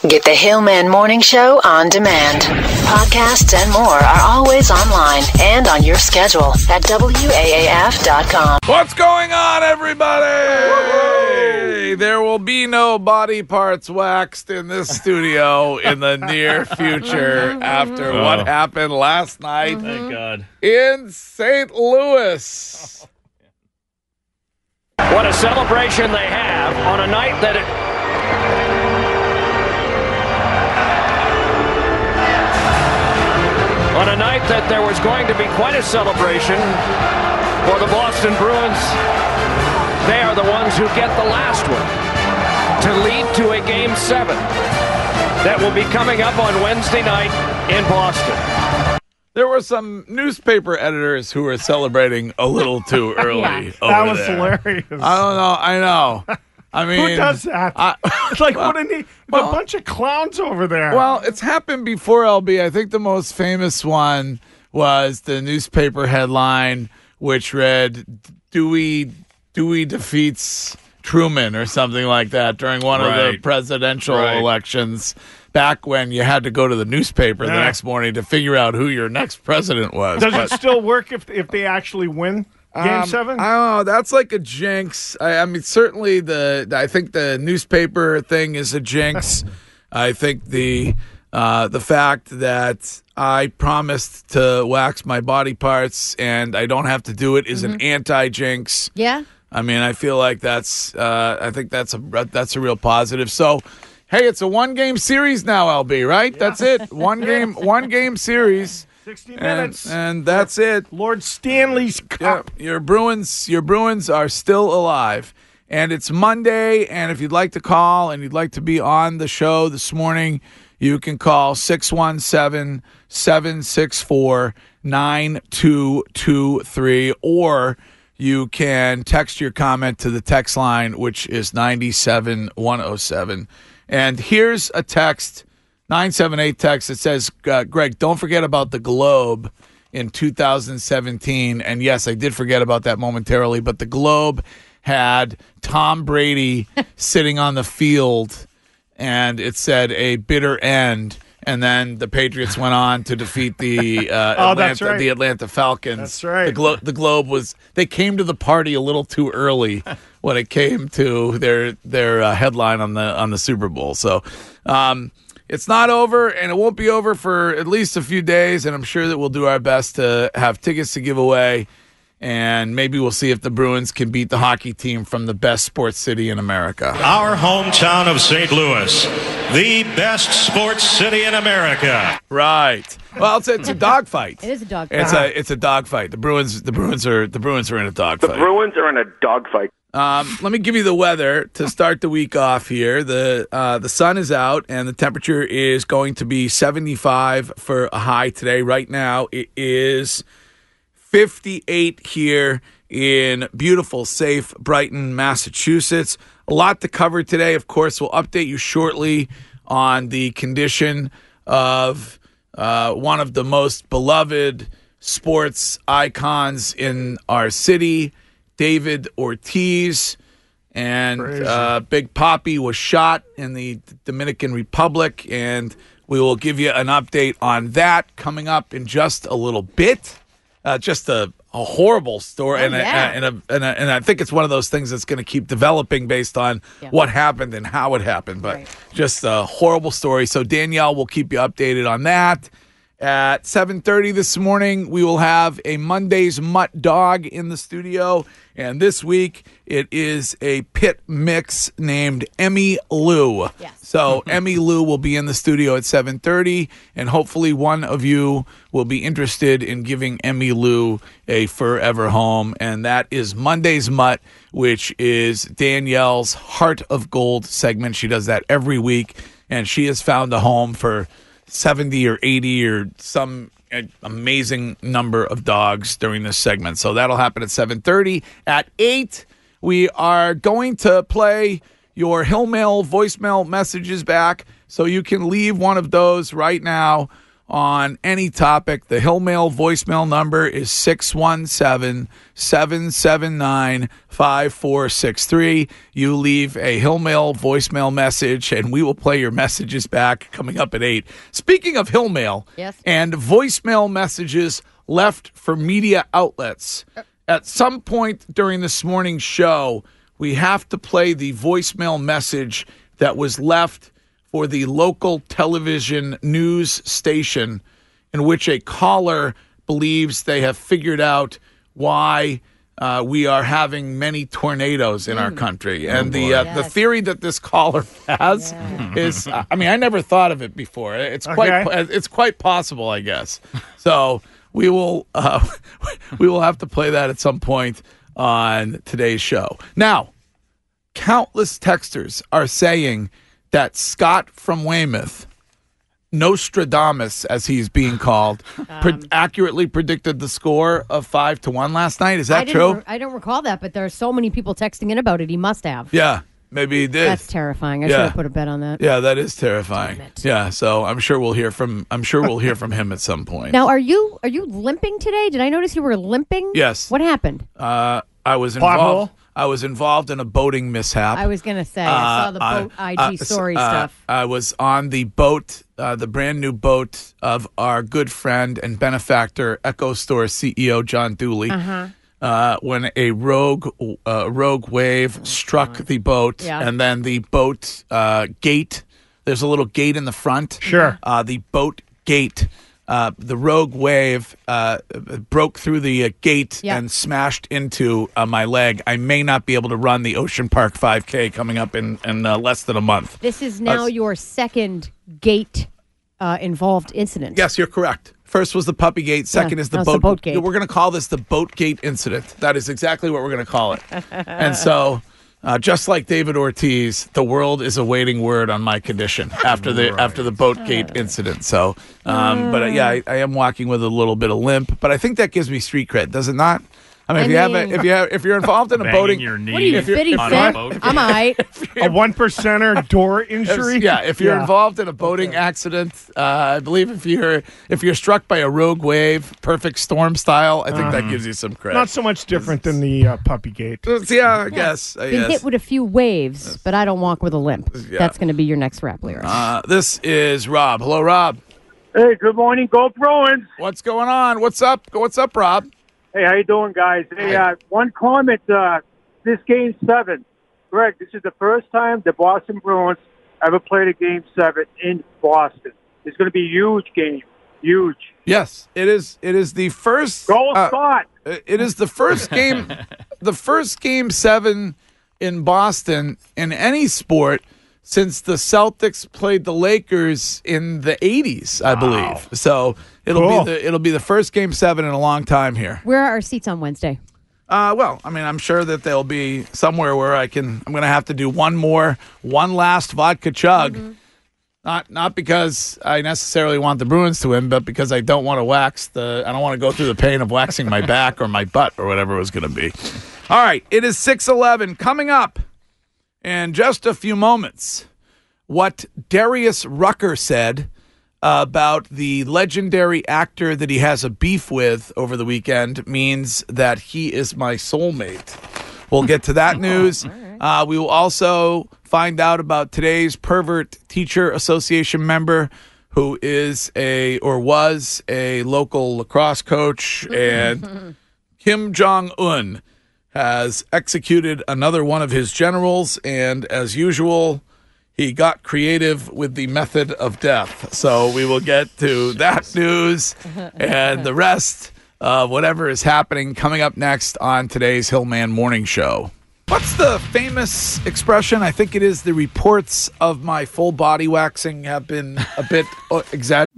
Get the Hillman Morning Show on demand. Podcasts and more are always online and on your schedule at WAAF.com. What's going on, everybody? There will be no body parts waxed in this studio in the near future after Oh. what happened last night Thank mm-hmm. God. in St. Louis. What a celebration they have on a night that it. On a night that there was going to be quite a celebration for the Boston Bruins. They are the ones who get the last one to lead to a game seven that will be coming up on Wednesday night in Boston. There were some newspaper editors who were celebrating a little too early. That over was there. hilarious. I don't know. I know. I mean, Who does that? I- It's like what a neat, well- a bunch of clowns over there. Well, it's happened before, LB. I think the most famous one was the newspaper headline, which read Dewey Dewey defeats Truman or something like that during one of the presidential Right. elections. Back when you had to go to the newspaper the next morning to figure out who your next president was. does But- it still work if if they actually win Game um, Seven? I. That's like a jinx. I, I mean, certainly the. I think the newspaper thing is a jinx. I think the uh, the fact that I promised to wax my body parts and I don't have to do it is an anti jinx. Yeah. I mean, I feel like that's. Uh, I think that's a that's a real positive. So. Hey, it's a one game series now, LB, right? That's it. One game one game series. Sixty And, minutes. and that's it. Lord Stanley's Yeah, Cup. your Bruins, your Bruins are still alive, and it's Monday. And if you'd like to call and you'd like to be on the show this morning, you can call 617 764 9223, or you can text your comment to the text line, which is 97107. And here's a text 978 text that says, uh, Greg, don't forget about the Globe in 2017. And yes, I did forget about that momentarily, but the Globe had Tom Brady sitting on the field and it said a bitter end. And then the Patriots went on to defeat the uh, Oh, Atlanta, right. the Atlanta Falcons. That's right. The, Glo- the Globe was they came to the party a little too early when it came to their their uh, headline on the on the Super Bowl. So um, it's not over, and it won't be over for at least a few days. And I'm sure that we'll do our best to have tickets to give away, and maybe we'll see if the Bruins can beat the hockey team from the best sports city in America. Our hometown of St. Louis, the best sports city in America. Right. Well, it's a, it's a dogfight. It is a dog. It's a it's a dogfight. The Bruins the Bruins are the Bruins are in a dogfight. The Bruins are in a dogfight. Um, let me give you the weather to start the week off here. The uh, the sun is out and the temperature is going to be 75 for a high today. Right now it is 58 here in beautiful, safe Brighton, Massachusetts. A lot to cover today. Of course, we'll update you shortly on the condition of uh, one of the most beloved sports icons in our city, David Ortiz. And uh, Big Papi was shot in the Dominican Republic, and we will give you an update on that coming up in just a little bit. Uh, just a, a horrible story, Oh, and, yeah. a, and, a, and, a, and I think it's one of those things that's going to keep developing based on Yeah. what happened and how it happened. But Right. just a horrible story. So Danielle will keep you updated on that. At 7:30 this morning, we will have a Monday's Mutt Dog in the studio, and this week it is a pit mix named Emmy Lou. Yes. So Emmy Lou will be in the studio at 7:30, and hopefully one of you will be interested in giving Emmy Lou a forever home, and that is Monday's Mutt, which is Danielle's Heart of Gold segment. She does that every week. and she has found a home for 70 or 80 or some uh, amazing number of dogs during this segment. So that'll happen at 7:30. At 8, we are going to play your Hillmail voicemail messages back so you can leave one of those right now on any topic. The Hillmail voicemail number is 617 779 5463. You leave a Hillmail voicemail message, and we will play your messages back coming up at 8. Speaking of Hillmail Yes. and voicemail messages left for media outlets, at some point during this morning's show, we have to play the voicemail message that was left for the local television news station in which a caller believes they have figured out why uh, we are having many tornadoes in our country. And the uh, the theory that this caller has is I mean I never thought of it before. It's quite Okay. it's quite possible, I guess. So we will uh, we will have to play that at some point on today's show. Now, countless texters are saying that Scott from Weymouth, Nostradamus, as he's being called, pre- accurately predicted the score of five to one last night. Is I that didn't true? re- I don't recall that, but there are so many people texting in about it. He must have. yeah, maybe he did. That's terrifying. I Yeah. should have put a bet on that. yeah, that is terrifying. Damn it. Yeah, so I'm sure we'll hear from I'm sure we'll hear from him at some point. Now, are you are you limping today? Did I notice you were limping? Yes. What happened? Uh, I was Pothole? involved. I was involved in a boating mishap. I was gonna say I saw the Uh, boat uh, IG uh, story uh, stuff. I was on the boat, uh, the brand new boat of our good friend and benefactor, EchoStor CEO John Dooley. Uh-huh. Uh, when a rogue uh, rogue wave struck the boat, Yeah. and then the boat uh, gate. There's a little gate in the front. Sure. Uh, the boat gate. Uh, the rogue wave uh, broke through the uh, gate Yeah. and smashed into uh, my leg. I may not be able to run the Ocean Park 5K coming up in, in uh, less than a month. This is now your second gate uh, involved incident. Yes, you're correct. First was the puppy gate. Second Yeah, is the boat. the boat gate. We're going to call this the boat gate incident. That is exactly what we're going to call it. and so, uh, just like David Ortiz, the world is awaiting word on my condition after the after the boat gate incident. So, um, but uh, yeah, I, I am walking with a little bit of limp, but I think that gives me street cred, does it not? I mean, I if you have a, mean- if you have if you're involved in a Banging boating, your knee. What are you, If you're- fitty on a fit? boat. I'm all right. A one percenter door If- injury. Yeah, if you're Yeah. involved in a boating accident, uh, I believe if you're if you're struck by a rogue wave, perfect storm style, I think that gives you some credit. Not so much different than the uh, puppy gate. yeah, I guess. I Been guess. hit with a few waves, but I don't walk with a limp. Yeah. That's going to be your next rap lyric. uh, this is Rob. Hello, Rob. Hey, good morning. Go Bruins. What's going on? What's up? What's up, Rob? Hey, how you doing, guys? Hey, uh, one comment. Uh, this game seven, Greg. This is the first time the Boston Bruins ever played a game seven in Boston. It's going to be a huge game. Huge. Yes, it is. It is the first. Go uh, Scott. It is the first game, the first game seven in Boston in any sport since the Celtics played the Lakers in the '80s, I believe. So it'll Cool. be the it'll be the first game seven in a long time here. Where are our seats on Wednesday? Uh, well, I mean, I'm sure that they'll be somewhere where I can. I'm going to have to do one more, one last vodka chug. Not not because I necessarily want the Bruins to win, but because I don't want to wax the. I don't want to go through the pain of waxing my back or my butt or whatever it was going to be. All right, it is six eleven coming up in just a few moments. What Darius Rucker said about the legendary actor that he has a beef with over the weekend means that he is my soulmate. We'll get to that news. Uh, we will also find out about today's pervert teacher association member who is a or was a local lacrosse coach and Kim Jong Un has executed another one of his generals and as usual he got creative with the method of death. So we will get to that news and the rest of whatever is happening coming up next on today's Hillman Morning Show. What's the famous expression? I think it is the reports of my full body waxing have been a bit uh, exaggerated.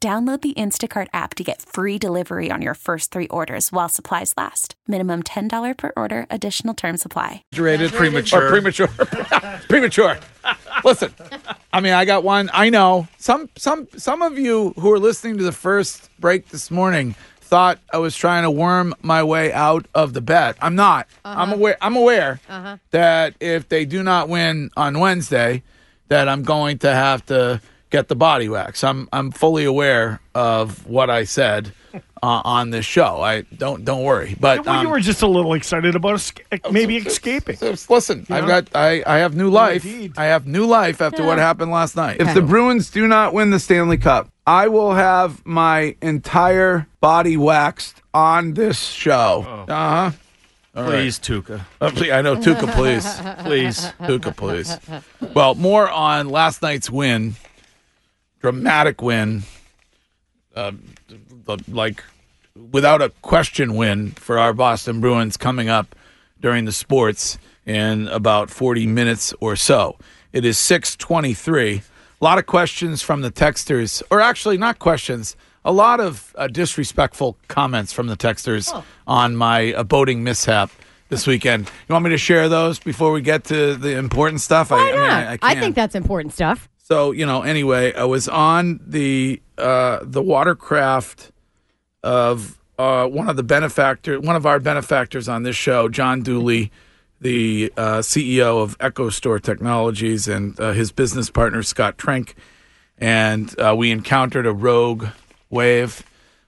Download the Instacart app to get free delivery on your first three orders while supplies last. Minimum $10 per order, additional term supply. Rated Premature. Or premature. premature. Listen, I mean, I got one. I know some some some of you who are listening to the first break this morning thought I was trying to worm my way out of the bet. I'm not. Uh-huh. I'm aware. I'm aware uh-huh. that if they do not win on Wednesday, that I'm going to have to get the body wax. I'm I'm fully aware of what I said uh, on this show. I don't don't worry. But Well, you um, were just a little excited about esca- maybe escaping. so, listen, I've know? got I, I have new life. indeed. I have new life after what happened last night. If the Bruins do not win the Stanley Cup, I will have my entire body waxed on this show. Uh huh. Please, Tuukka. Please I know Tuukka, please. Please. Tuukka, please. Well, more on last night's win, dramatic win, uh, like without a question win for our Boston Bruins coming up during the sports in about 40 minutes or so. It is 623. A lot of questions from the texters, or actually not questions, a lot of uh, disrespectful comments from the texters on my uh, boating mishap this weekend. You want me to share those before we get to the important stuff? Why I, I, mean, not? I, I, I think that's important stuff. So you know, anyway, I was on the uh, the watercraft of uh, one of the benefactor, one of our benefactors on this show, John Dooley, the uh, CEO of EchoStor Technologies, and uh, his business partner Scott Trink, and uh, we encountered a rogue wave.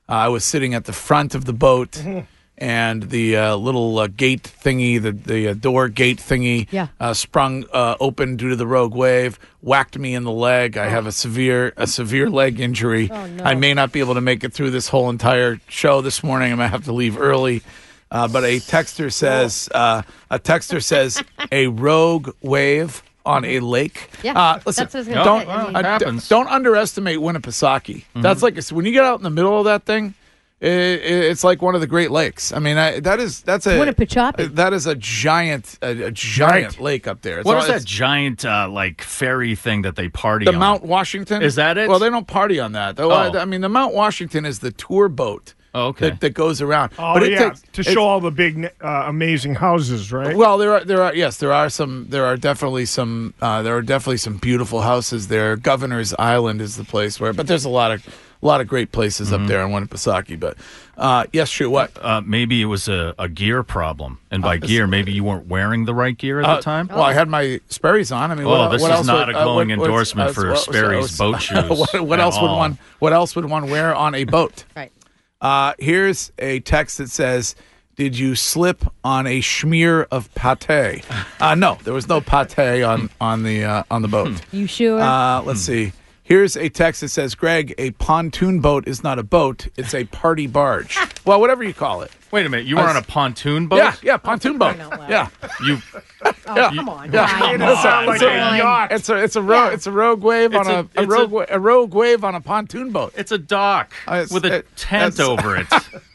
Uh, I was sitting at the front of the boat. And the uh, little uh, gate thingy, the the uh, door gate thingy, Yeah. uh, sprung uh, open due to the rogue wave, whacked me in the leg. I have a severe a severe leg injury. I may not be able to make it through this whole entire show this morning. I might have to leave early. Uh, but a texter says uh, a texter says a rogue wave on a lake. Yeah, uh, listen, that's what I was gonna don't say. I mean- uh, d- don't underestimate Winnipesaukee. That's like when you get out in the middle of that thing. It, it, it's like one of the Great Lakes. I mean, I, that is that's a Winnipechaupee. That is a giant, a, a giant lake up there. It's What all- is that giant uh, like ferry thing that they party on. The on? Mount Washington Is that it? Well, they don't party on that. Oh. I mean, the Mount Washington is the tour boat. Oh, okay. That, that goes around. Oh but it yeah, takes- to show all the big, uh, amazing houses, right? Well, there are there are yes, there are some there are definitely some uh, there are definitely some beautiful houses there. Governor's Island is the place where, but there's a lot of a lot of great places up there in Winnipesaukee. But uh, yes, sure. What? Uh, maybe it was a, a gear problem, and by gear, maybe you weren't wearing the right gear at Uh, the time. Well, I had my Sperry's on. I mean, Oh, what, this what is else not would, a uh, glowing what- endorsement uh, for what- Sperry's so- boat shoes what, what at else would one? What else would one wear on a boat? Right. Uh, here's a text that says, "Did you slip on a schmear of pate?" Uh, no, there was no pate on on the uh, on the boat. You sure? Uh, let's see. Here's a text that says, "Greg, a pontoon boat is not a boat; it's a party barge. well, whatever you call it. Wait a minute, you were I on a pontoon boat? Yeah, yeah, pontoon boat. crying out loud. Yeah, You oh, come on. yeah. Ryan. It doesn't sound like a yacht. It's a it's a rogue Yeah. it's a rogue wave It's on a- a, a, rogue a- a rogue wave on a pontoon boat. it's a dock Uh, it's- with a it- tent over it.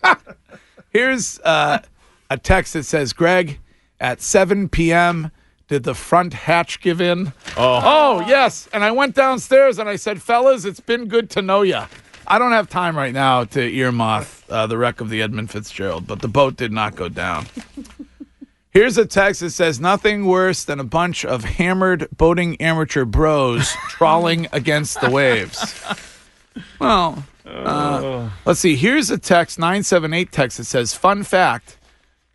Here's uh, a text that says, "Greg, at 7 p.m. did the front hatch give in?" Oh. Oh yes, and I went downstairs and I said, "Fellas, it's been good to know ya." I don't have time right now to earmoth uh, the wreck of the Edmund Fitzgerald, but the boat did not go down. Here's a text that says nothing worse than a bunch of hammered boating amateur bros trawling against the waves. Well, uh, let's see. Here's a text, 978 text that says, Fun fact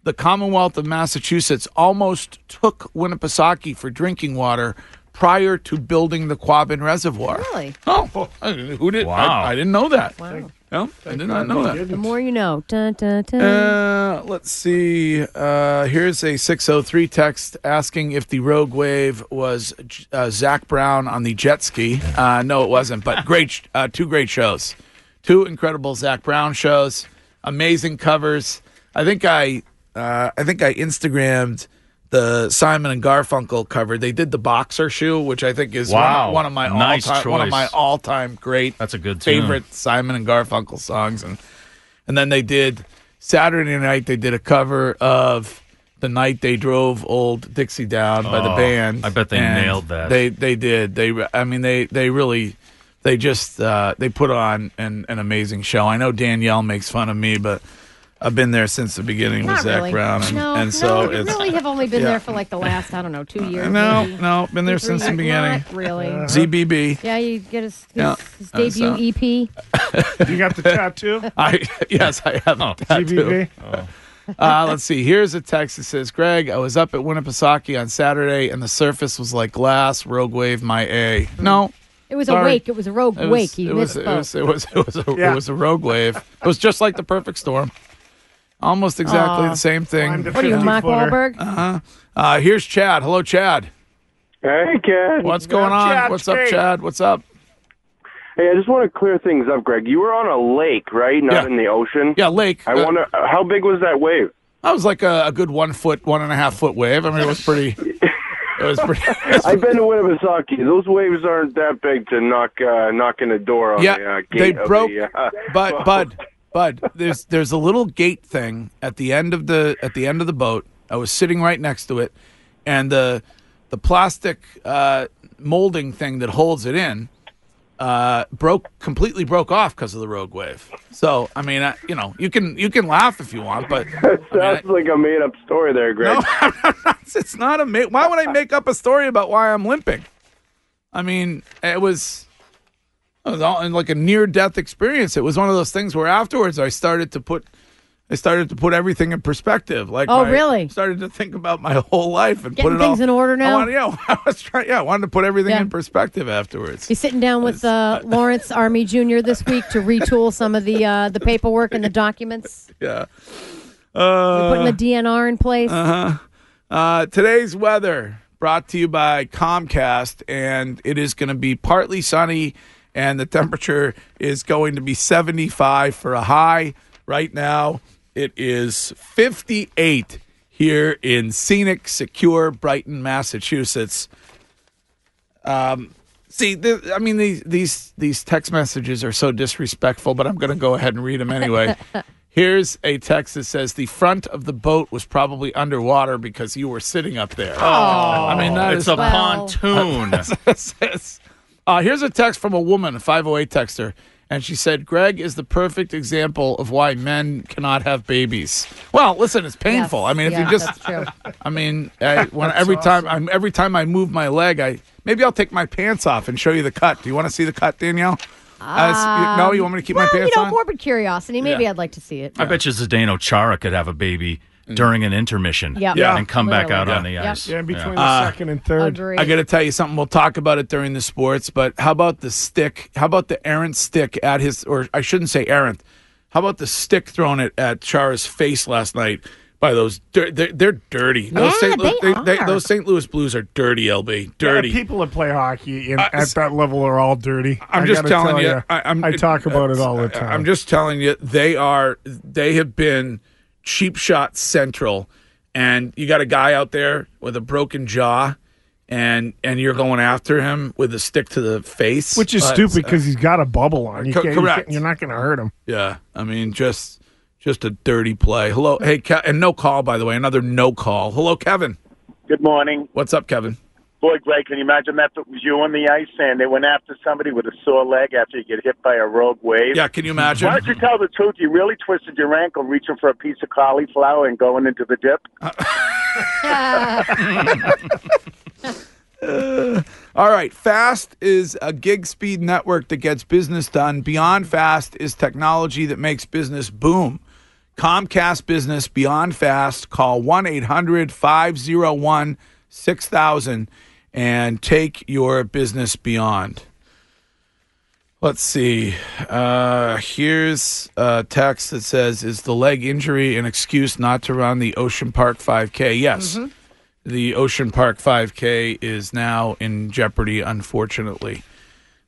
the Commonwealth of Massachusetts almost took Winnipesaukee for drinking water prior to building the Quabbin Reservoir. Really? Oh, I- who did? Wow. I, I didn't know that. Wow. No, I did not know that. The more you know. Dun, dun, dun. Uh, let's see. Uh, here's a 603 text asking if the Rogue Wave was uh, Zac Brown on the jet ski. Uh, no, it wasn't, but great, uh, two great shows. two incredible Zac Brown shows, amazing covers. I think I uh, I think I Instagrammed the Simon and Garfunkel cover. They did the boxer shoe, which I think is Wow. one, of, one of my Nice all-time, one of my all-time great That's a good tune. favorite Simon and Garfunkel songs, and and then they did Saturday night. They did a cover of the night they drove old Dixie down by the Oh, band. I bet they nailed that. They they did. They I mean they they really they just uh, they put on an an amazing show. I know Danielle makes fun of me, but I've been there since the beginning with Zach really. Brown, and, no, and so no, it's really have only been yeah. there for like the last, I don't know, two years. no maybe. no been there since the beginning. Not really. ZBB. Yeah, you get his, his, Yeah. his Uh, debut so- EP. You got the tattoo? I yes, I have a tattoo. GBV? Uh, let's see. Here's a text that says, "Greg, I was up at Winnipesaukee on Saturday, and the surface was like glass. Rogue Wave, my A. No, It was a wake. It was a rogue it was, wake. He it was, it was, it was, it was, a, Yeah. it was a Rogue Wave. It was just like the Perfect Storm, almost exactly Aw. the same thing. what are you, 50 Mark footer. Wahlberg? Uh-huh. Uh, here's Chad. Hello, Chad. Hey, Ken. What's going on? Chad, What's up, hey. Chad? What's up? Hey, I just want to clear things up, Greg. You were on a lake, right? Not Yeah. in the ocean. Yeah, Lake. I Uh, wonder how big was that wave? That was like a, a good one foot, one and a half foot wave. I mean, it was pretty. It was pretty. I've been to Winnipesaukee. Those waves aren't that big to knock uh, knock in a door on Yeah, the uh, they gate. of broke- the, uh, but bud bud there's there's a little gate thing at the end of the at the end of the boat. I was sitting right next to it. And the the plastic uh, molding thing that holds it in uh, broke completely broke off because of the rogue wave. So i mean I, you know you can you can laugh if you want but sounds like a made up story there, Greg. no, it's not a ma- why would i make up a story about why i'm limping? I mean it was it was all in like a near death experience. It was one of those things where afterwards I started to put I started to put everything in perspective. Like Oh, my- really? Started to think about my whole life and Getting put it things all, in order I now? wanted, yeah, I was trying. Yeah, I wanted to put everything Yeah. in perspective afterwards. You sitting down with uh, Lawrence Army Jr. this week to retool some of the uh, the paperwork and the documents. Yeah. Uh, putting the DNR in place. uh-huh. Uh, today's weather brought to you by Comcast, and it is going to be partly sunny, and the temperature is going to be 75 for a high. Right now, it is 58 here in scenic, secure Brighton, Massachusetts. Um, see, th- I mean these these these text messages are so disrespectful, but I'm going to go ahead and read them anyway. Here's a text that says the front of the boat was probably underwater because you were sitting up there. Oh, I mean that it's is a pontoon. uh, here's a text from a woman, a 508 texter, and she said, "Greg is the perfect example of why men cannot have babies." Well, listen, it's painful. Yes. I mean, if Yeah, you just. I mean, I, when every time I'm every time I move my leg, I maybe I'll take my pants off and show you the cut. Do you want to see the cut, Danielle? Uh, s- no, you want me to keep well, my pants on? you know, on? morbid curiosity. Maybe Yeah. I'd like to see it. I bet you Zdeno Chara could have a baby during an intermission Yeah. Yeah. and come back out Literally. on the Yeah. ice. Yeah, in between Uh, the second and third. Agree. I got to tell you something. We'll talk about it during the sports, but how about the stick? How about the errant stick at his, or I shouldn't say errant. How about the stick thrown at, at Chara's face last night by those? dir- They're, they're dirty. those, Yeah, St. Louis, they are. those St. Louis Blues are dirty. Lb. Dirty. Yeah, people that play hockey and Uh, at that level are all dirty. I'm I just gotta telling tell you. ya. I, I'm, I talk about it all the time. I'm just telling you. They are. They have been cheap shot central, and you got a guy out there with a broken jaw, and and you're going after him with a stick to the face, Which is Uh, stupid it's- because he's got a bubble on. you co- can't, correct. you're not going to hurt him. Yeah, I mean, just just a dirty play. Hello, hey, Ke- and no call by the way. Another no call. Hello, Kevin. Good morning. What's up, Kevin? Boy, Greg, can you imagine that if it was you on the ice and they went after somebody with a sore leg after you get hit by a rogue wave? Yeah, can you imagine? Why don't you tell the truth? You really twisted your ankle reaching for a piece of cauliflower and going into the dip? All right, Fast is a gig speed network that gets business done. Beyond Fast is technology that makes business boom. Comcast Business Beyond Fast. Call 1 800 501 6000 and take your business beyond. Let's see. Uh, here's a text that says Is the leg injury an excuse not to run the Ocean Park 5K? Yes. The Ocean Park 5K is now in jeopardy, unfortunately.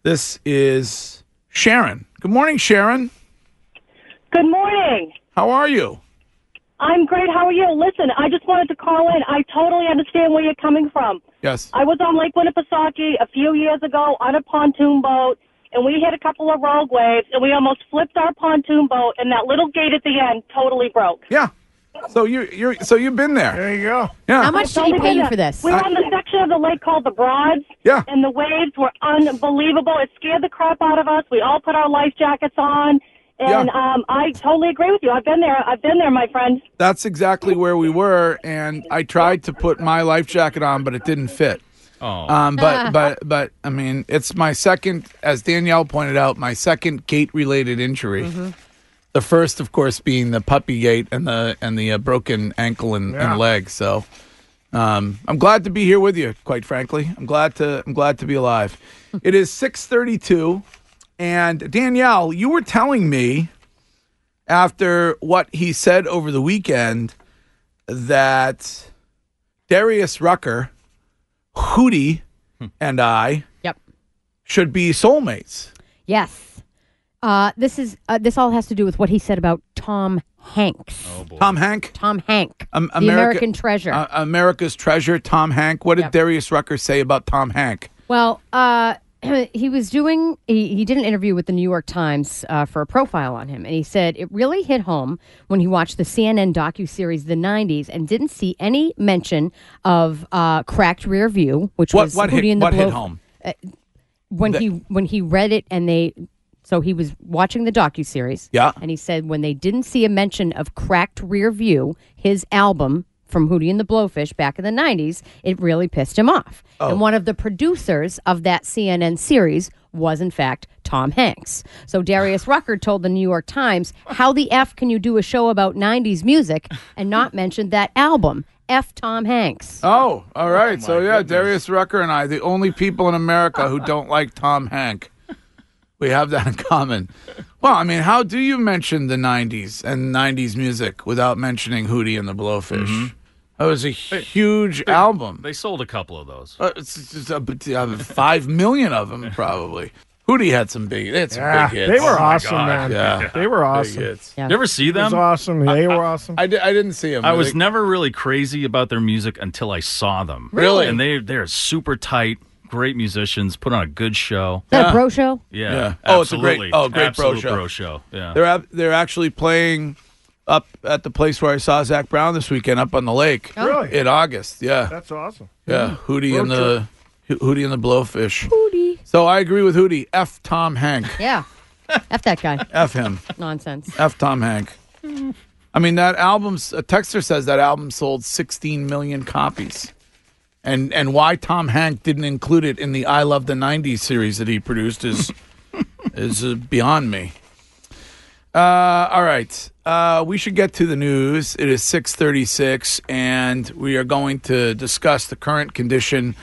This is Sharon Good morning, Sharon. Good morning. How are you? I'm great. How are you? Listen, I just wanted to call in. I totally understand where you're coming from. Yes. I was on Lake Winnipesaukee a few years ago on a pontoon boat, and we hit a couple of rogue waves, and we almost flipped our pontoon boat, and that little gate at the end totally broke. Yeah. So you you're so you've been there. There you go. Yeah. How much It's did he pay you a- for this? We were on the section of the lake called the Broads. Yeah. And the waves were unbelievable. It scared the crap out of us. We all put our life jackets on. And Yeah. um, I totally agree with you. I've been there. I've been there, my friend. That's exactly where we were, and I tried to put my life jacket on, but it didn't fit. Oh. Um, but but but I mean, it's my second, as Danielle pointed out, my second gate-related injury. The first, of course, being the puppy gate and the and the uh, broken ankle and, Yeah. and leg. So, um, I'm glad to be here with you. Quite frankly, I'm glad to I'm glad to be alive. it is 6:32, and Danielle, you were telling me after what he said over the weekend that Darius Rucker, Hootie, and I Yep. should be soulmates. Yes. Uh, this is uh, this all has to do with what he said about Tom Hanks. Oh boy. Tom Hank, Tom Hank, Um, the America- American treasure. uh, America's treasure, Tom Hank. What did Yep. Darius Rucker say about Tom Hank? Well, uh, he was doing, he, he did an interview with the New York Times uh, for a profile on him. And he said it really hit home when he watched the CNN docu-series The 90s and didn't see any mention of uh, Cracked Rear View, which What was what Hootie hit, and the what hit Blow- home? When The- he when he read it and they so he was watching the docu series. Yeah. And he said when they didn't see a mention of Cracked Rear View, his album from Hootie and the Blowfish back in the 90s, it really pissed him off. Oh. And one of the producers of that CNN series was, in fact, Tom Hanks. So Darius Rucker told the New York Times, How the F can you do a show about 90s music and not mention that album? F Tom Hanks. Oh, all oh right. so yeah, Darius Rucker and I, the only people in America who don't like Tom Hank. We have that in common. Well, I mean, how do you mention the '90s and '90s music without mentioning Hootie and the Blowfish? Mm-hmm. That was a huge album. They sold a couple of those. Uh, it's just a, uh, five million of them, probably. Hootie had some big. They had some Yeah, big hits. they were Oh awesome, man. Yeah. They were awesome. Big hits. Yeah. You ever see It was them? awesome. They were awesome. I, di- I didn't see them. I was never really crazy about their music until I saw them. Really? And they they're super tight, great musicians, put on a good show. Is that a bro show? Yeah. Yeah. Oh, it's a great- absolutely. oh, great bro Absolute show. bro show. Yeah. They're they're actually playing up at the place where I saw Zac Brown this weekend, up on the lake. Really? In August, yeah, That's awesome. yeah. Hootie Road and the Ho- Hootie and the Blowfish. Hootie. So I agree with Hootie. F Tom Hank. Yeah. F that guy. F him. Nonsense. F Tom Hank. I mean that album's. A texter says that album sold 16 million copies. And and why Tom Hank didn't include it in the I Love the '90s series that he produced is is uh, beyond me. Uh, all right, uh, we should get to the news. It is 6:36, and we are going to discuss the current condition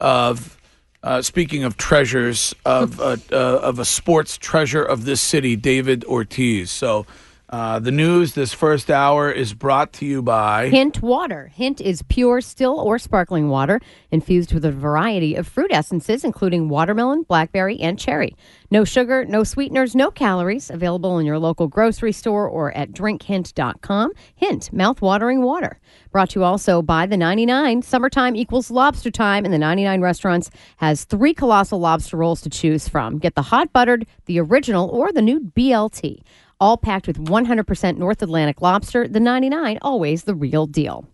of. Uh, speaking of treasures of uh, of a sports treasure of this city, David Ortiz. So, uh, the news this first hour is brought to you by. Hint water. Hint is pure, still, or sparkling water infused with a variety of fruit essences, including watermelon, blackberry, and cherry. No sugar, no sweeteners, no calories. Available in your local grocery store or at drinkhint.com. Hint, mouth-watering water. Brought to you also by the 99. Summertime equals lobster time, and the 99 restaurants has three colossal lobster rolls to choose from. Get the hot buttered, the original, or the new BLT all packed with 100% North Atlantic lobster. The 99, always the real deal.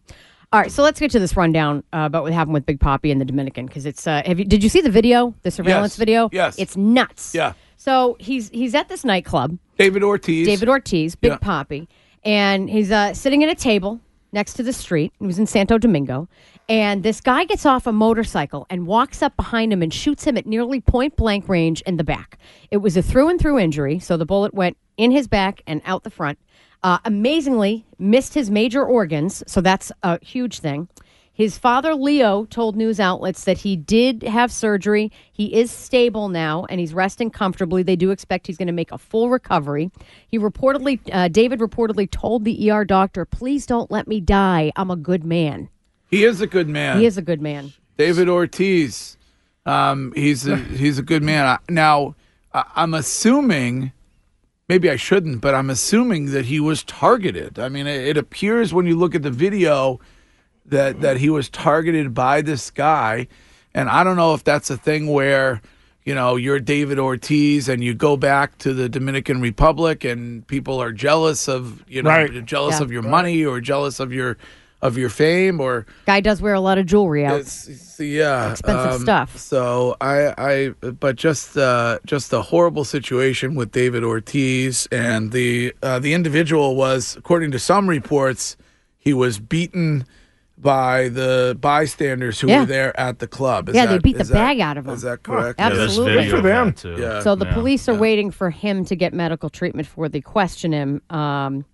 All right, so let's get to this rundown uh, about what happened with Big Papi and the Dominican because it's. Uh, have you? Did you see the video? The surveillance Yes, video? yes. It's nuts. Yeah. So he's he's at this nightclub. David Ortiz. David Ortiz, Big Yeah. Poppy, and he's uh, sitting at a table next to the street. He was in Santo Domingo, and this guy gets off a motorcycle and walks up behind him and shoots him at nearly point blank range in the back. It was a through and through injury, so the bullet went in his back and out the front. Uh, amazingly, missed his major organs, so that's a huge thing. His father, Leo, told news outlets that he did have surgery. He is stable now and he's resting comfortably. They do expect he's going to make a full recovery. He reportedly, uh, David reportedly told the ER doctor, please don't let me die. I'm a good man. He is a good man. He is a good man. David Ortiz. Um, he's a, he's a good man. Now, I'm assuming maybe I shouldn't, but I'm assuming that he was targeted. I mean, it appears when you look at the video that that he was targeted by this guy, and I don't know if that's a thing where you know you're David Ortiz and you go back to the Dominican Republic and people are jealous of you know Right. jealous Yeah. of your money or jealous of your of your fame or Guy does wear a lot of jewelry out. it's, yeah, Expensive um, stuff. So I, I, but just, uh, just a horrible situation with David Ortiz, and the uh, the individual was, according to some reports, he was beaten by the bystanders who Yeah. were there at the club. Is Yeah, they that- beat the that- bag out of him. Is that correct? Yeah, there's Absolutely. video For them. Too. Yeah. So the Yeah. police are waiting for him to get medical treatment for. they question him. Um,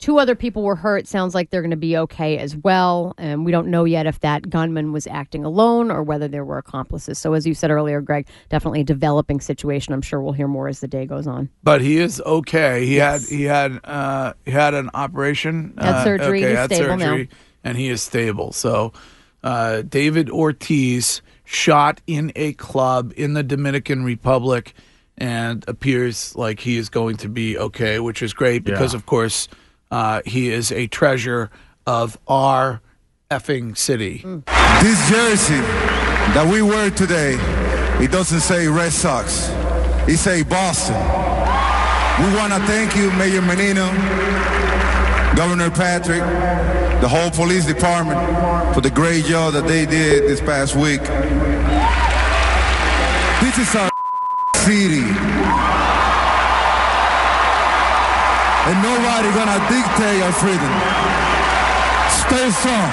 two other people were hurt. Sounds like they're going to be okay as well. And we don't know yet if that gunman was acting alone or whether there were accomplices. So as you said earlier, Greg, definitely a developing situation. I'm sure we'll hear more as the day goes on. But he is okay. He had he had uh, he had an operation. Had uh, surgery. Okay, He's had stable now. Surgery, and he is stable. So, uh, David Ortiz shot in a club in the Dominican Republic, and appears like he is going to be okay, which is great because, Yeah. of course, uh, he is a treasure of our effing city. This jersey that we wear today, it doesn't say Red Sox. It say Boston. We want to thank you, Mayor Menino, Governor Patrick, the whole police department for the great job that they did this past week. This is our city. And nobody gonna dictate our freedom. Stay strong.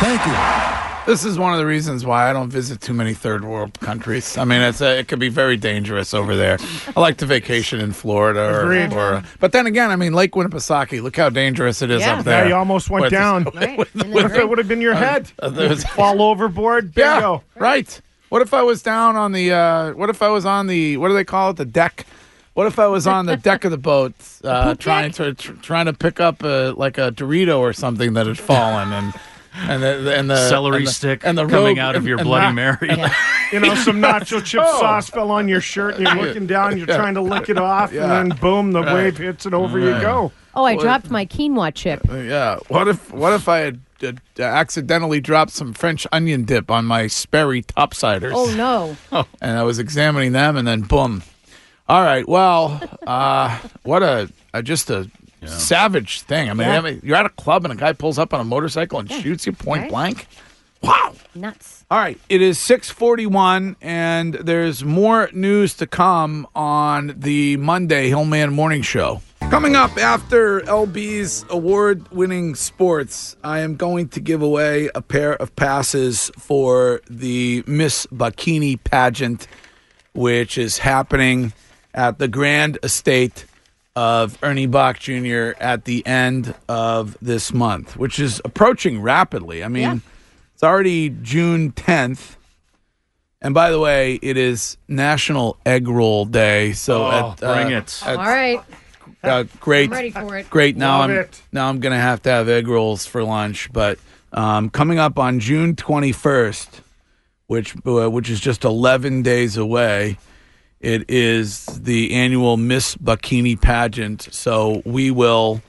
Thank you. This is one of the reasons why I don't visit too many third world countries. I mean, it's a, it could be very dangerous over there. I like to vacation in Florida, or, Agreed. or but then again, I mean, Lake Winnipesaukee. Look how dangerous it is Yeah. up there. Yeah, you almost went With- down. Right. What if it would have been your head? Uh, there's- Fall overboard? yeah, right. What if I was down on the? Uh, what if I was on the? What do they call it? The deck. What if I was on the deck of the boat, uh, poop trying to tr- trying to pick up a, like a Dorito or something that had fallen, and and the and the Celery and the- stick and the coming rogue- out of your and Bloody the- Mary. You know, some nacho chip Oh. sauce fell on your shirt, and you're looking down, you're Yeah. trying to lick it off, Yeah. and then boom, the Right. wave hits and over, you go. Oh, I dropped my quinoa chip. Yeah. What if what if I had uh, accidentally dropped some French onion dip on my Sperry topsiders? Oh, no. And I was examining them, and then boom. All right. Well, uh, what a, a just a savage thing. I mean, Yeah. I mean, you're at a club and a guy pulls up on a motorcycle and shoots you point Right. blank. Wow. Nuts. All right, it is 641, and there's more news to come on the Monday Hillman Morning Show. Coming up after LB's award winning sports, I am going to give away a pair of passes for the Miss Bikini pageant, which is happening at the Grand Estate of Ernie Boch Jr. at the end of this month, which is approaching rapidly. I mean, Yeah. it's already June 10th. And by the way, it is National Egg Roll Day. So Oh, at, uh, bring it. at- All right. uh, great. I'm ready for it. Great. Now Love I'm it. now I'm gonna have to have egg rolls for lunch. But um, coming up on June 21st, which uh, which is just 11 days away, it is the annual Miss Bikini pageant. So we will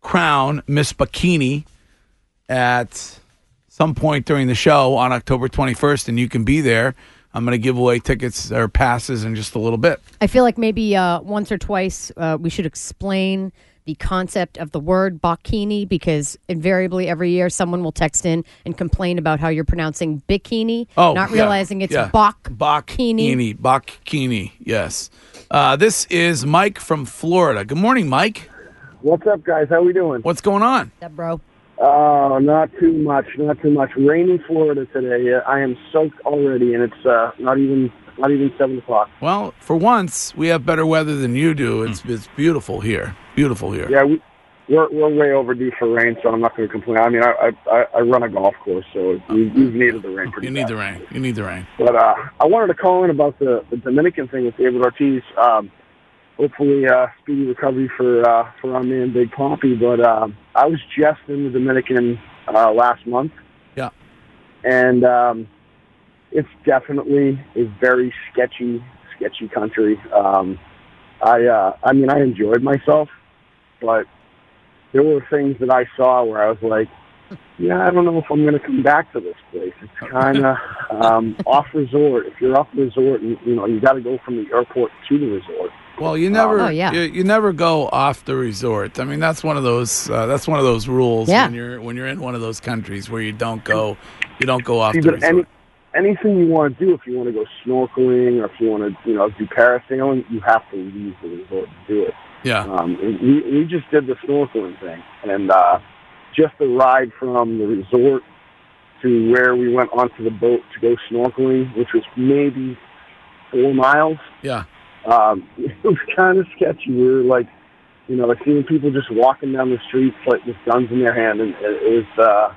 crown Miss Bikini at some point during the show on October 21st, and you can be there. I'm going to give away tickets or passes in just a little bit. I feel like maybe uh, once or twice uh, we should explain the concept of the word bikini because invariably every year someone will text in and complain about how you're pronouncing bikini, Oh, not yeah, realizing it's yeah. bok. Bikini. Bikini. Yes. Uh, this is Mike from Florida. Good morning, Mike. What's up, guys? How we doing? What's going on? That bro. Oh, not too much, not too much. Rainy Florida today. Uh, I am soaked already, and it's uh, not even not even seven o'clock. Well, for once, we have better weather than you do. It's it's beautiful here. Beautiful here. Yeah, we, we're we're way overdue for rain, so I'm not going to complain. I mean, I I, I run a golf course, so we, we've needed the rain pretty. You need bad. the rain. You need the rain. But uh, I wanted to call in about the, the Dominican thing with David Ortiz. Um, hopefully, uh, speedy recovery for uh, for our man Big Papi. But um, I was just in the Dominican uh, last month. Yeah. And um, it's definitely a very sketchy, sketchy country. Um, I uh, I mean, I enjoyed myself, but there were things that I saw where I was like, yeah, I don't know if I'm going to come back to this place. It's kind of um, off resort. If you're off resort, and you know, you got to go from the airport to the resort. Well, you never, Oh, yeah. you, you never go off the resort. I mean, that's one of those, uh, that's one of those rules Yeah. when you're when you're in one of those countries where you don't go, you don't go off See, the resort. any, anything you want to do, if you want to go snorkeling or if you want to, you know, do parasailing, you have to leave the resort to do it. Yeah, Um, we we just did the snorkeling thing, and uh, just the ride from the resort to where we went onto the boat to go snorkeling, which was maybe four miles. yeah. Um, it was kind of sketchy. We were like, you know, like seeing people just walking down the streets like with guns in their hand, and it, it was uh,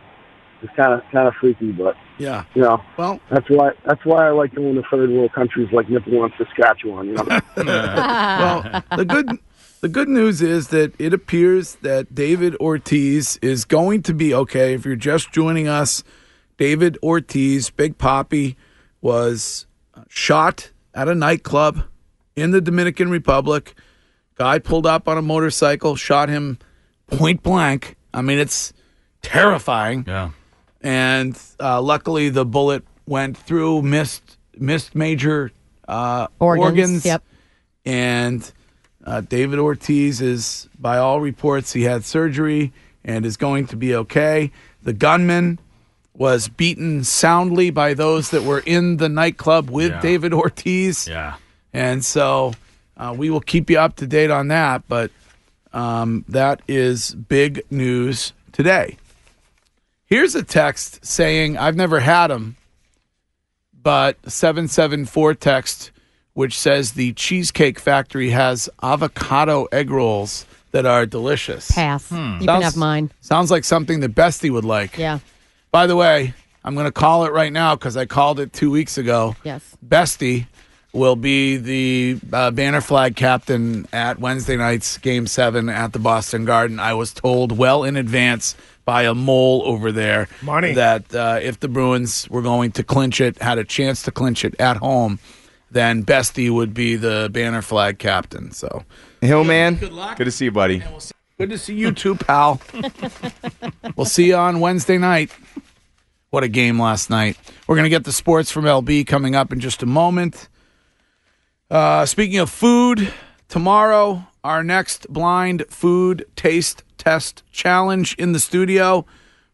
it was kind of kind of freaky, but Yeah. you know, Well, that's why that's why I like going to third world countries like Nipple and Saskatchewan. You know. well, the good the good news is that it appears that David Ortiz is going to be okay. If you're just joining us, David Ortiz, Big Papi, was shot at a nightclub in the Dominican Republic. Guy pulled up on a motorcycle, shot him point blank. I mean, it's terrifying. Yeah. And uh, luckily, the bullet went through, missed missed major uh, Organs, organs. yep. And uh, David Ortiz is, by all reports, he had surgery and is going to be okay. The gunman was beaten soundly by those that were in the nightclub with Yeah. David Ortiz. Yeah. And so uh, we will keep you up to date on that. But um, that is big news today. Here's a text saying, I've never had them, but 774 text, which says the Cheesecake Factory has avocado egg rolls that are delicious. Pass. You can Sounds- have mine. Sounds like something that Bestie would like. Yeah. By the way, I'm going to call it right now because I called it two weeks ago. Yes. Bestie will be the uh, banner flag captain at Wednesday night's Game Seven at the Boston Garden. I was told well in advance by a mole over there Money. that uh, if the Bruins were going to clinch it, had a chance to clinch it at home, then Bestie would be the banner flag captain. So Hill man, Good luck. Good to see you, buddy. Good to see you too, pal. we'll see you on Wednesday night. What a game last night. We're going to get the sports from LB coming up in just a moment. Uh, speaking of food, tomorrow, our next blind food taste test challenge in the studio.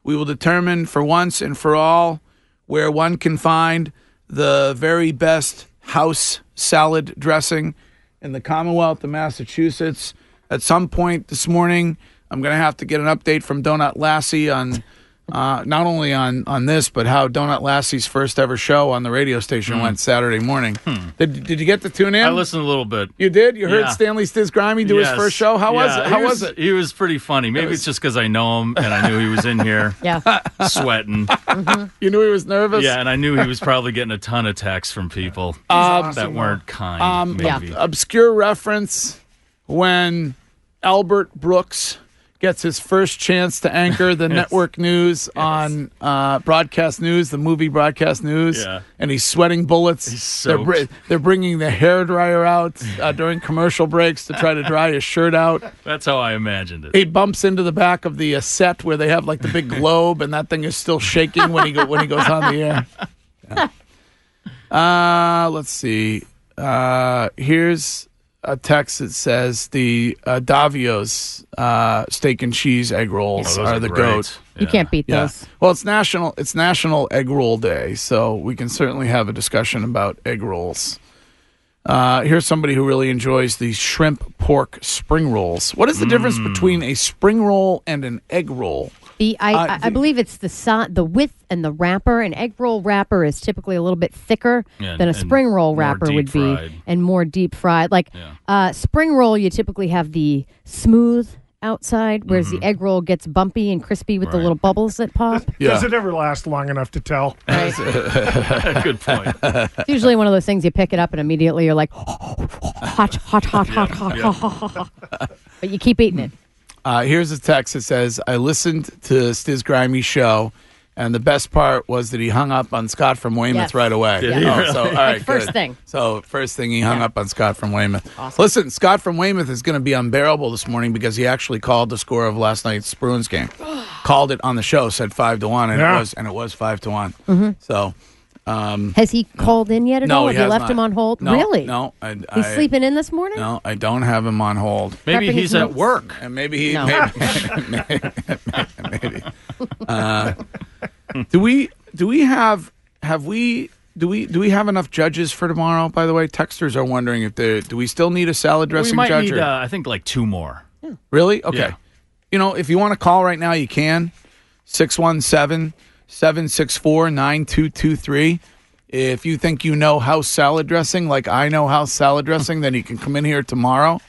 We will determine for once and for all where one can find the very best house salad dressing in the Commonwealth of Massachusetts. At some point this morning, I'm going to have to get an update from Donut Lassie on uh, not only on, on this, but how Donut Lassie's first ever show on the radio station Hmm. went Saturday morning. Did, did you get to tune in? I listened a little bit. You did? You heard Yeah. Stanley Stiz Grimy do his first show? How was it? How he was, it? He was pretty funny. Maybe it's just because I know him and I knew he was in here Yeah. sweating. You knew he was nervous? Yeah, and I knew he was probably getting a ton of texts from people Um, that weren't kind. Um, maybe. Obscure reference when Albert Brooks gets his first chance to anchor the network news on uh, broadcast news, the movie broadcast news, Yeah. and he's sweating bullets. they're, soaked. they're bringing the hair dryer out uh, during commercial breaks to try to dry his shirt out. That's how I imagined it. He bumps into the back of the uh, set where they have like the big globe, and that thing is still shaking when he go, when he goes on the air. Yeah. Uh, let's see. Uh, here's a text that says the uh, Davio's uh, steak and cheese egg rolls Oh, are are the great. goat. You can't beat Yeah. those. Well, it's national. It's National Egg Roll Day, so we can certainly have a discussion about egg rolls. Uh, here's somebody who really enjoys the shrimp pork spring rolls. What is the difference Mm. between a spring roll and an egg roll? The I, Uh, I, I believe it's the si- the width and the wrapper. An egg roll wrapper is typically a little bit thicker Yeah, than a spring roll wrapper would be, deep-fried. and more deep fried. Like uh, spring roll, you typically have the smooth outside, whereas Mm-hmm. the egg roll gets bumpy and crispy with the little bubbles that pop. Does it ever last long enough to tell? Good point. It's usually one of those things you pick it up and immediately you're like, hot, hot, hot, hot, hot, Yeah. hot, hot, hot. But you keep eating it. Uh, here's a text that says, I listened to Stiz Grimey's show And the best part was that he hung up on Scott from Weymouth Yes. right away. Did he Oh, really? so, all Like first good. thing. So first thing he hung up on Scott from Weymouth. Awesome. Listen, Scott from Weymouth is going to be unbearable this morning because he actually called the score of last night's Bruins game. called it on the show, said five to one, and Yeah. it was and it was five to one. Mhm. So. Um, Has he called in yet at no, all? he Have you left not. him on hold? No, really? No, I, He's sleeping in this morning? No, I don't have him on hold. Maybe Prepping he's at notes? work. And maybe he No. maybe, maybe. Uh, do we do we have have we do we do we have enough judges for tomorrow? By the way, texters are wondering if the do we still need a salad We dressing might judge? need, or- uh, I think, like two more. really? Okay. Yeah. You know, if you want to call right now, you can. 617 764 9223. If you think you know house salad dressing like I know house salad dressing, then you can come in here tomorrow.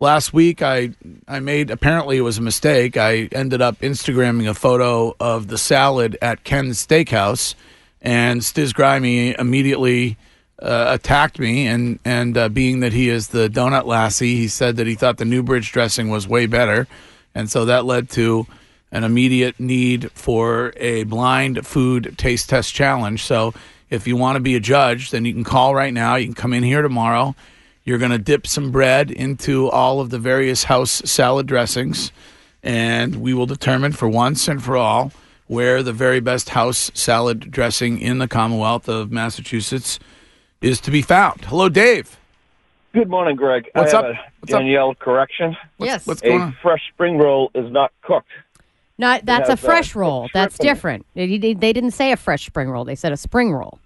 Last week, I I made apparently it was a mistake. I ended up Instagramming a photo of the salad at Ken's Steakhouse, and Stiz Grimy immediately uh, attacked me. And and uh, being that he is the donut lassie, he said that he thought the Newbridge dressing was way better, and so that led to an immediate need for a blind food taste test challenge. So if you want to be a judge, then you can call right now. You can come in here tomorrow. You're going to dip some bread into all of the various house salad dressings, and we will determine for once and for all where the very best house salad dressing in the Commonwealth of Massachusetts is to be found. Hello, Dave. Good morning, Greg. What's I have up? A What's up? Danielle correction. Yes. What's a going on? fresh spring roll is not cooked. Not that's a has, fresh roll. That's shrimp in it. different. They, they- they didn't say a fresh spring roll. They said a spring roll.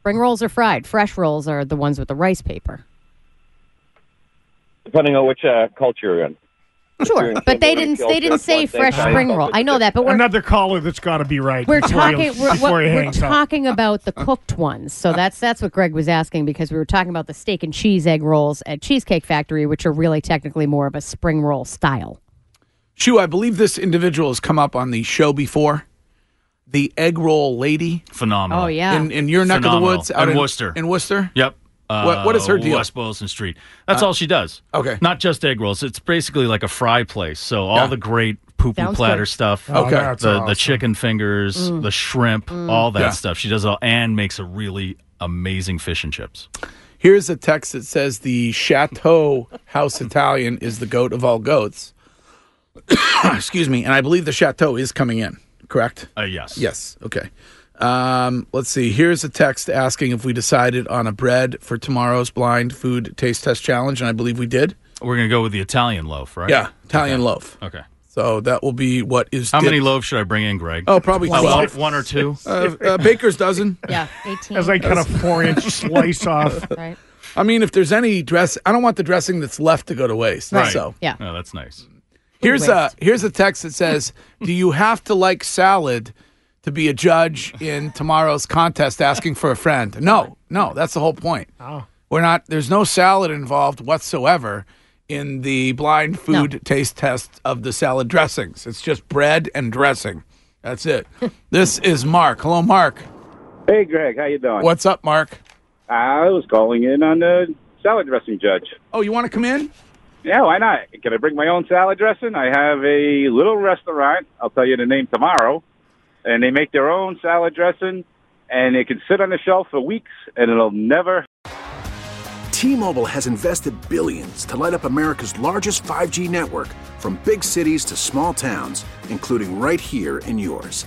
Spring rolls are fried. Fresh rolls are the ones with the rice paper. Depending on which uh, culture you're in. Sure, in but they didn't. They didn't say one thing. fresh spring roll. I know that, but we're Another caller that's got to be right. we're talking. We're, what- we're hangs up. talking about the cooked ones. So that's that's what Greg was asking because we were talking about the steak and cheese egg rolls at Cheesecake Factory, which are really technically more of a spring roll style. Shu, I believe this individual has come up on the show before. The egg roll lady. Phenomenal. Oh, yeah. In, in your neck of the woods, out in in Worcester. In Worcester. Yep. Uh, What- what is her deal? West Boylston Street. That's Uh, all she does. okay. Not just egg rolls. It's basically like a fry place. So all Yeah. the great poo poo platter good. stuff. Oh, Okay. that's The the chicken fingers, Mm. the shrimp, all that Yeah. stuff. She does it all and makes a really amazing fish and chips. Here's a text that says the Chateau House Italian is the goat of all goats. Excuse me, and I believe the Chateau is coming in. Correct? Uh, yes. Yes. Okay. Um, let's see. Here's a text asking if we decided on a bread for tomorrow's blind food taste test challenge, and I believe we did. We're gonna go with the Italian loaf, right? Yeah, Italian loaf. Okay. So that will be what is. How many dipped- loaves should I bring in, Greg? Oh, probably one, twelve. one or two. Uh, uh, baker's dozen. Yeah, eighteen. As I cut a four-inch slice off. right. I mean, if there's any dress, I don't want the dressing that's left to go to waste. Right. So Yeah. Oh, that's nice. Here's a here's a text that says, "Do you have to like salad to be a judge in tomorrow's contest asking for a friend?" No, no, that's the whole point. Oh. We're not. There's no salad involved whatsoever in the blind food taste test of the salad dressings. It's just bread and dressing. That's it. this is Mark. Hello, Mark. Hey, Greg, how you doing? What's up, Mark? I was calling in on the salad dressing judge. Oh, you want to come in? Yeah, why not? Can I bring my own salad dressing? I have a little restaurant. I'll tell you the name tomorrow. And they make their own salad dressing, and it can sit on the shelf for weeks, and it'll never T-Mobile has invested billions to light up America's largest 5G network from big cities to small towns, including right here in yours.